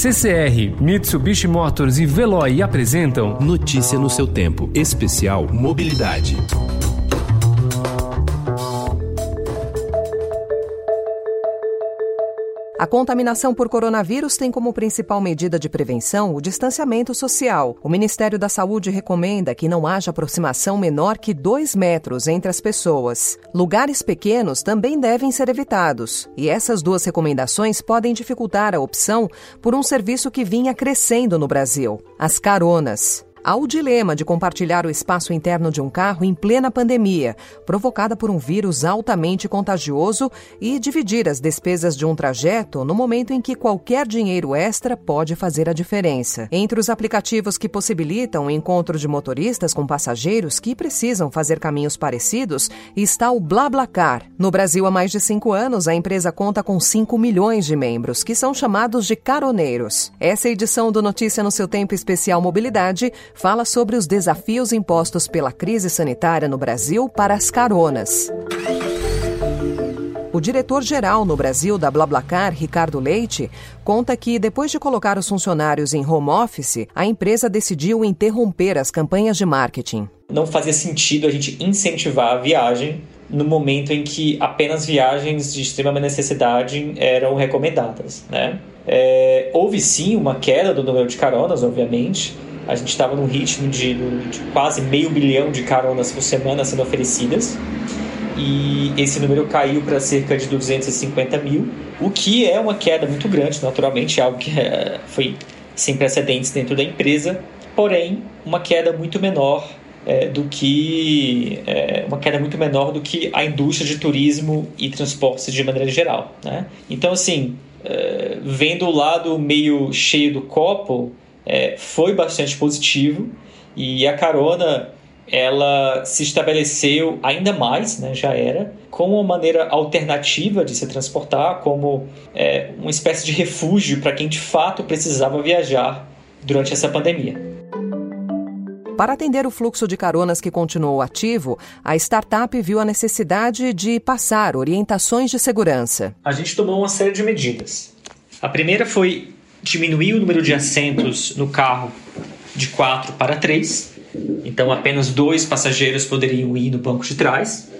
CCR, Mitsubishi Motors e Veloy apresentam Notícia no seu tempo, especial Mobilidade. A contaminação por coronavírus tem como principal medida de prevenção o distanciamento social. O Ministério da Saúde recomenda que não haja aproximação menor que dois metros entre as pessoas. Lugares pequenos também devem ser evitados. E essas duas recomendações podem dificultar a opção por um serviço que vinha crescendo no Brasil: as caronas. Há o dilema de compartilhar o espaço interno de um carro em plena pandemia, provocada por um vírus altamente contagioso, e dividir as despesas de um trajeto no momento em que qualquer dinheiro extra pode fazer a diferença. Entre os aplicativos que possibilitam o encontro de motoristas com passageiros que precisam fazer caminhos parecidos está o BlaBlaCar. No Brasil, há mais de cinco anos, a empresa conta com 5 milhões de membros, que são chamados de caroneiros. Essa edição do Notícia no seu Tempo Especial Mobilidade fala sobre os desafios impostos pela crise sanitária no Brasil para as caronas. O diretor-geral no Brasil da BlaBlaCar, Ricardo Leite, conta que depois de colocar os funcionários em home office, a empresa decidiu interromper as campanhas de marketing. Não fazia sentido a gente incentivar a viagem no momento em que apenas viagens de extrema necessidade eram recomendadas, né? É, houve sim uma queda do número de caronas, obviamente, a gente estava num ritmo de, de, quase meio bilhão de caronas por semana sendo oferecidas. E esse número caiu para cerca de 250 mil, o que é uma queda muito grande, naturalmente, algo que é, foi sem precedentes dentro da empresa, porém, uma queda muito menor é, do que é, uma queda muito menor do que a indústria de turismo e transportes de maneira geral. Né? Então, assim, é, vendo o lado meio cheio do copo, é, foi bastante positivo e a carona ela se estabeleceu ainda mais, né, já era, como uma maneira alternativa de se transportar, como é, uma espécie de refúgio para quem de fato precisava viajar durante essa pandemia. Para atender o fluxo de caronas que continuou ativo, a startup viu a necessidade de passar orientações de segurança. A gente tomou uma série de medidas. A primeira foi diminuir o número de assentos no carro de 4 para 3. Então, apenas dois passageiros poderiam ir no banco de trás.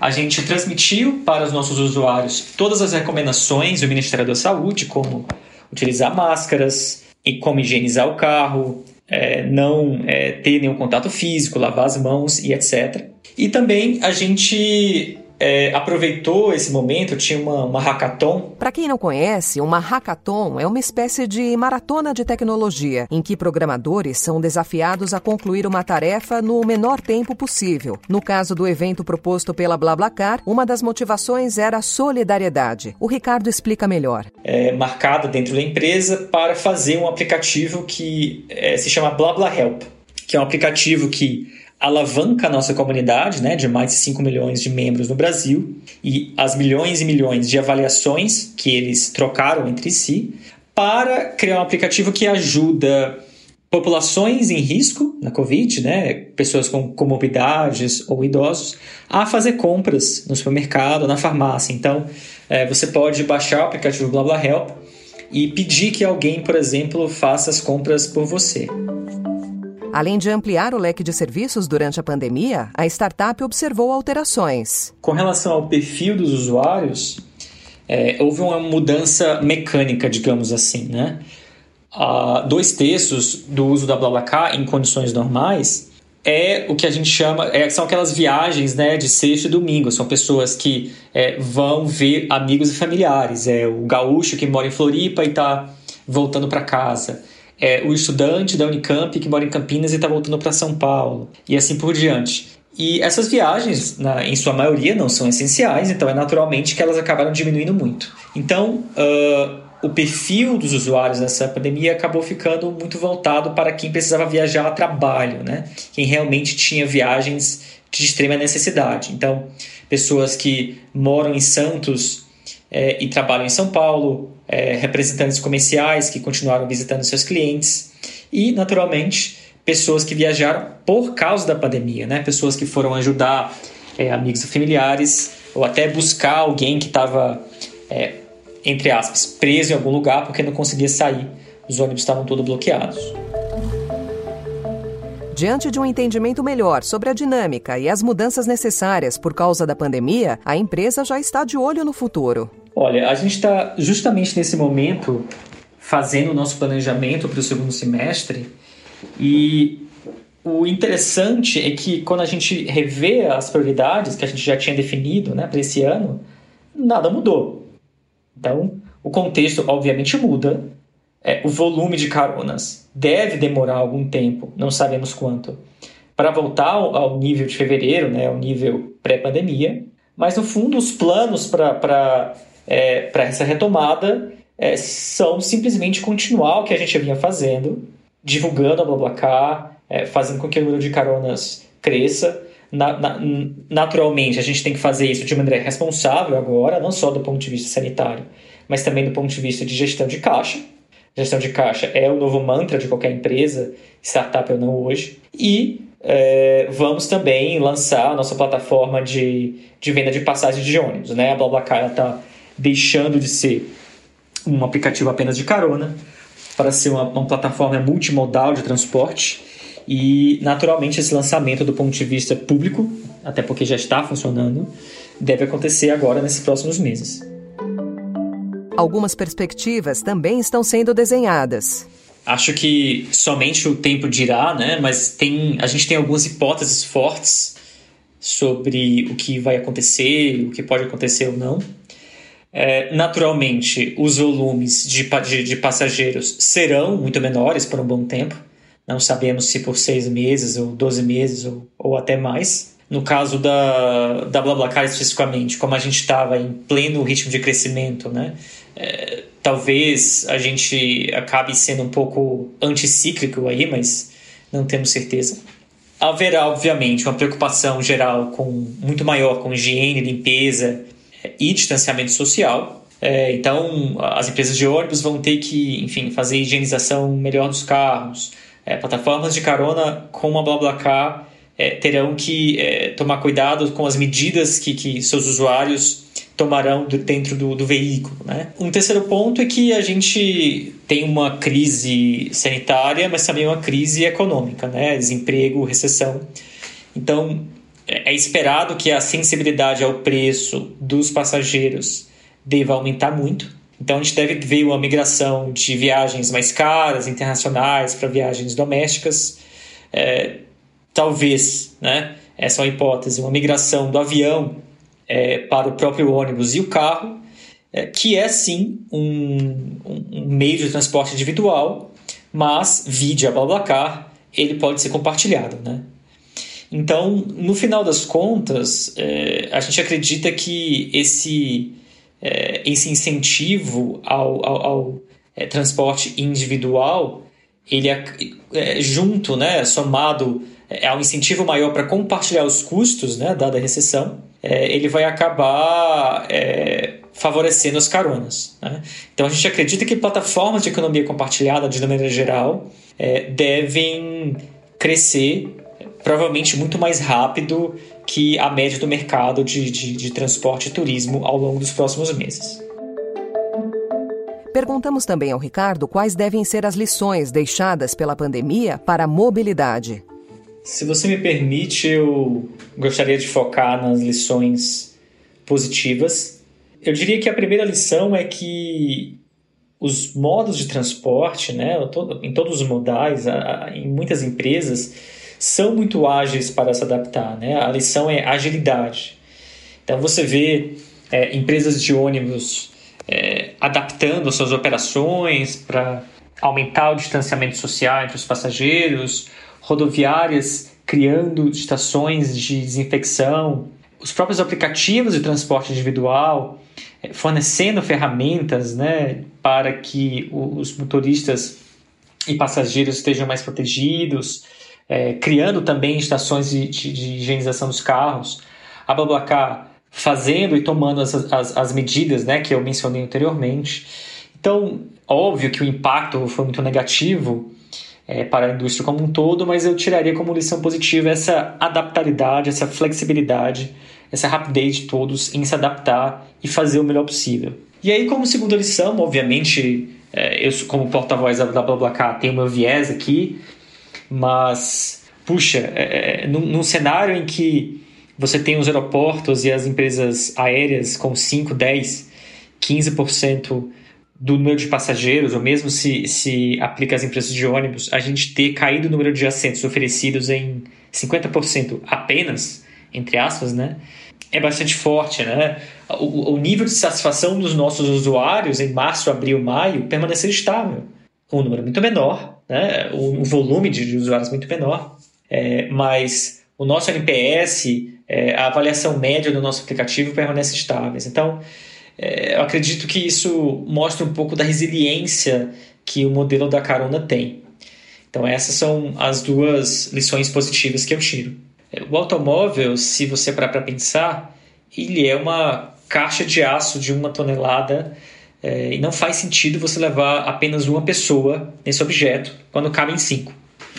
A gente transmitiu para os nossos usuários todas as recomendações do Ministério da Saúde, como utilizar máscaras e como higienizar o carro, é, não é, ter nenhum contato físico, lavar as mãos e etc. E também a gente é, aproveitou esse momento, tinha uma, uma hackathon. Para quem não conhece, uma hackathon é uma espécie de maratona de tecnologia, em que programadores são desafiados a concluir uma tarefa no menor tempo possível. No caso do evento proposto pela BlaBlaCar, uma das motivações era a solidariedade. O Ricardo explica melhor. É marcada dentro da empresa para fazer um aplicativo que é, se chama BlaBlaHelp, que é um aplicativo que alavanca a nossa comunidade, né, de mais de 5 milhões de membros no Brasil, e as milhões e milhões de avaliações que eles trocaram entre si, para criar um aplicativo que ajuda populações em risco na Covid, né, pessoas com comorbidades ou idosos, a fazer compras no supermercado, na farmácia. Então, é, você pode baixar o aplicativo BlaBlaHelp e pedir que alguém, por exemplo, faça as compras por você. Além de ampliar o leque de serviços durante a pandemia, a startup observou alterações. Com relação ao perfil dos usuários, é, houve uma mudança mecânica, digamos assim, né? Ah, dois terços do uso da BlaBlaCar em condições normais é o que a gente chama, é, são aquelas viagens né, de sexta e domingo. São pessoas que é, vão ver amigos e familiares. É o gaúcho que mora em Floripa e está voltando para casa é, o estudante da Unicamp que mora em Campinas e está voltando para São Paulo, e assim por diante. E essas viagens, na, em sua maioria, não são essenciais, então é naturalmente que elas acabaram diminuindo muito. Então, uh, o perfil dos usuários nessa pandemia acabou ficando muito voltado para quem precisava viajar a trabalho, né? quem realmente tinha viagens de extrema necessidade. Então, pessoas que moram em Santos é, e trabalham em São Paulo, é, representantes comerciais que continuaram visitando seus clientes e, naturalmente, pessoas que viajaram por causa da pandemia, né? pessoas que foram ajudar é, amigos e familiares ou até buscar alguém que estava, é, entre aspas, preso em algum lugar porque não conseguia sair os ônibus estavam todos bloqueados. Diante de um entendimento melhor sobre a dinâmica e as mudanças necessárias por causa da pandemia, a empresa já está de olho no futuro. Olha, a gente está justamente nesse momento fazendo o nosso planejamento para o segundo semestre e o interessante é que quando a gente revê as prioridades que a gente já tinha definido né, para esse ano, nada mudou. Então, o contexto obviamente muda, é, o volume de caronas deve demorar algum tempo, não sabemos quanto, para voltar ao, nível de fevereiro, né, ao nível pré-pandemia. Mas, no fundo, os planos para é, essa retomada é, são simplesmente continuar o que a gente vinha fazendo, divulgando a BlaBlaCar, é, fazendo com que o número de caronas cresça. Na, na, naturalmente, a gente tem que fazer isso de maneira responsável agora, não só do ponto de vista sanitário, mas também do ponto de vista de gestão de caixa. Gestão de caixa é o novo mantra de qualquer empresa, startup ou não hoje. E é, vamos também lançar a nossa plataforma de, de venda de passagens de ônibus. Né? A BlaBlaCar está deixando de ser um aplicativo apenas de carona para ser uma, uma plataforma multimodal de transporte. E, naturalmente, esse lançamento do ponto de vista público, até porque já está funcionando, deve acontecer agora nesses próximos meses. Algumas perspectivas também estão sendo desenhadas. Acho que somente o tempo dirá, né? Mas tem, a gente tem algumas hipóteses fortes sobre o que vai acontecer, o que pode acontecer ou não. É, naturalmente, os volumes de, de, de, passageiros serão muito menores por um bom tempo. Não sabemos se por seis meses, ou 12 meses, ou, ou até mais. No caso da, da BlaBlaCar especificamente, como a gente estava em pleno ritmo de crescimento, né? É, talvez a gente acabe sendo um pouco anticíclico aí, mas não temos certeza. Haverá, obviamente, uma preocupação geral com muito maior com higiene, limpeza e distanciamento social. É, então, as empresas de ônibus vão ter que, enfim, fazer higienização melhor dos carros. É, plataformas de carona com a BlaBlaCar é, terão que é, tomar cuidado com as medidas que, que seus usuários tomarão dentro do, do veículo. Né? Um terceiro ponto é que a gente tem uma crise sanitária, mas também uma crise econômica, né? desemprego, recessão. Então, é, é esperado que a sensibilidade ao preço dos passageiros deva aumentar muito. Então, a gente deve ver uma migração de viagens mais caras, internacionais, para viagens domésticas. É, talvez, né? essa é uma hipótese, uma migração do avião é, para o próprio ônibus e o carro, é, que é sim um, um, meio de transporte individual, mas, vide a BlaBlaCar, ele pode ser compartilhado. Né? Então, no final das contas, é, a gente acredita que esse, é, esse incentivo ao, ao, ao é, transporte individual, ele é, é, junto, né, somado ao incentivo maior para compartilhar os custos, né, dada a recessão, é, ele vai acabar é, favorecendo as caronas. Né? Então a gente acredita que plataformas de economia compartilhada, de maneira geral, é, devem crescer provavelmente muito mais rápido que a média do mercado de, de, de transporte e turismo ao longo dos próximos meses. Perguntamos também ao Ricardo quais devem ser as lições deixadas pela pandemia para a mobilidade. Se você me permite, eu gostaria de focar nas lições positivas. Eu diria que a primeira lição é que os modos de transporte, né, em todos os modais, em muitas empresas, são muito ágeis para se adaptar. Né? A lição é agilidade. Então você vê é, empresas de ônibus é, adaptando suas operações para aumentar o distanciamento social entre os passageiros, rodoviárias criando estações de desinfecção, os próprios aplicativos de transporte individual eh, fornecendo ferramentas né, para que os motoristas e passageiros estejam mais protegidos, é, criando também estações de, de, de, higienização dos carros. A BlaBlaCar fazendo e tomando as, as, as medidas né, que eu mencionei anteriormente. Então, óbvio que o impacto foi muito negativo, é, para a indústria como um todo, mas eu tiraria como lição positiva essa adaptabilidade, essa flexibilidade, essa rapidez de todos em se adaptar e fazer o melhor possível. E aí, como segunda lição, obviamente, É, eu, como porta-voz da BlaBlaCar, tenho meu viés aqui, mas, puxa, é, é, num, num cenário em que você tem os aeroportos e as empresas aéreas com 5, 10, 15% do número de passageiros, ou mesmo se, se aplica às empresas de ônibus, a gente ter caído o número de assentos oferecidos em 50% apenas, entre aspas, né? É bastante forte, né? O, o nível de satisfação dos nossos usuários em março, abril, maio permaneceu estável. Um número muito menor, né? O, volume de, usuários muito menor, é, mas o nosso NPS, é, a avaliação média do nosso aplicativo permanece estáveis. Então, é, eu acredito que isso mostra um pouco da resiliência que o modelo da carona tem. Então, essas são as duas lições positivas que eu tiro. É, o automóvel, se você parar para pensar, ele é uma caixa de aço de uma tonelada é, e não faz sentido você levar apenas uma pessoa nesse objeto quando cabem cinco.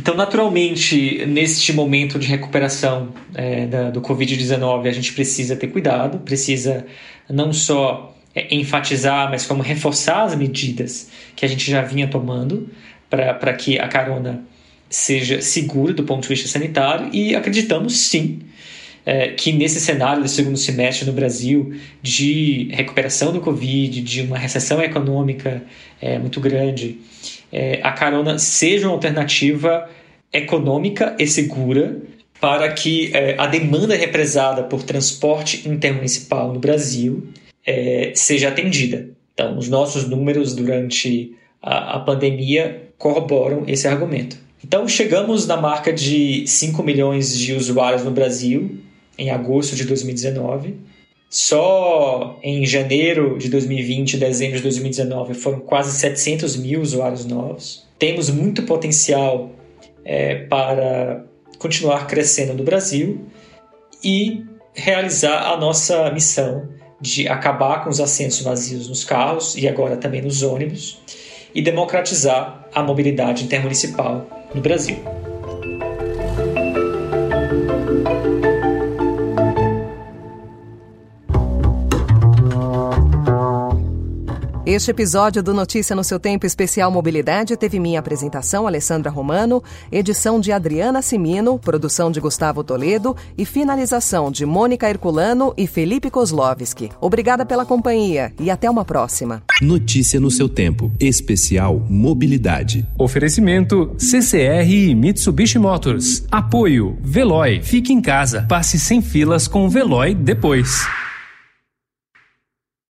Então, naturalmente, neste momento de recuperação é, da, do Covid-19, a gente precisa ter cuidado, precisa não só é, enfatizar, mas como reforçar as medidas que a gente já vinha tomando para que a carona seja segura do ponto de vista sanitário e acreditamos sim é, que nesse cenário do segundo semestre no Brasil de recuperação do Covid, de uma recessão econômica é, muito grande, é, a carona seja uma alternativa econômica e segura para que é, a demanda represada por transporte intermunicipal no Brasil é, seja atendida. Então, os nossos números durante a, a pandemia corroboram esse argumento. Então, chegamos na marca de 5 milhões de usuários no Brasil em agosto de 2019. Só em janeiro de 2020 e dezembro de 2019 foram quase 700 mil usuários novos. Temos muito potencial é, para continuar crescendo no Brasil e realizar a nossa missão de acabar com os assentos vazios nos carros e agora também nos ônibus e democratizar a mobilidade intermunicipal no Brasil. Este episódio do Notícia no seu Tempo Especial Mobilidade teve minha apresentação, Alessandra Romano, edição de Adriana Simino, produção de Gustavo Toledo e finalização de Mônica Herculano e Felipe Kozlovski. Obrigada pela companhia e até uma próxima. Notícia no seu Tempo Especial Mobilidade. Oferecimento CCR e Mitsubishi Motors. Apoio Veloy. Fique em casa. Passe sem filas com o Veloy depois.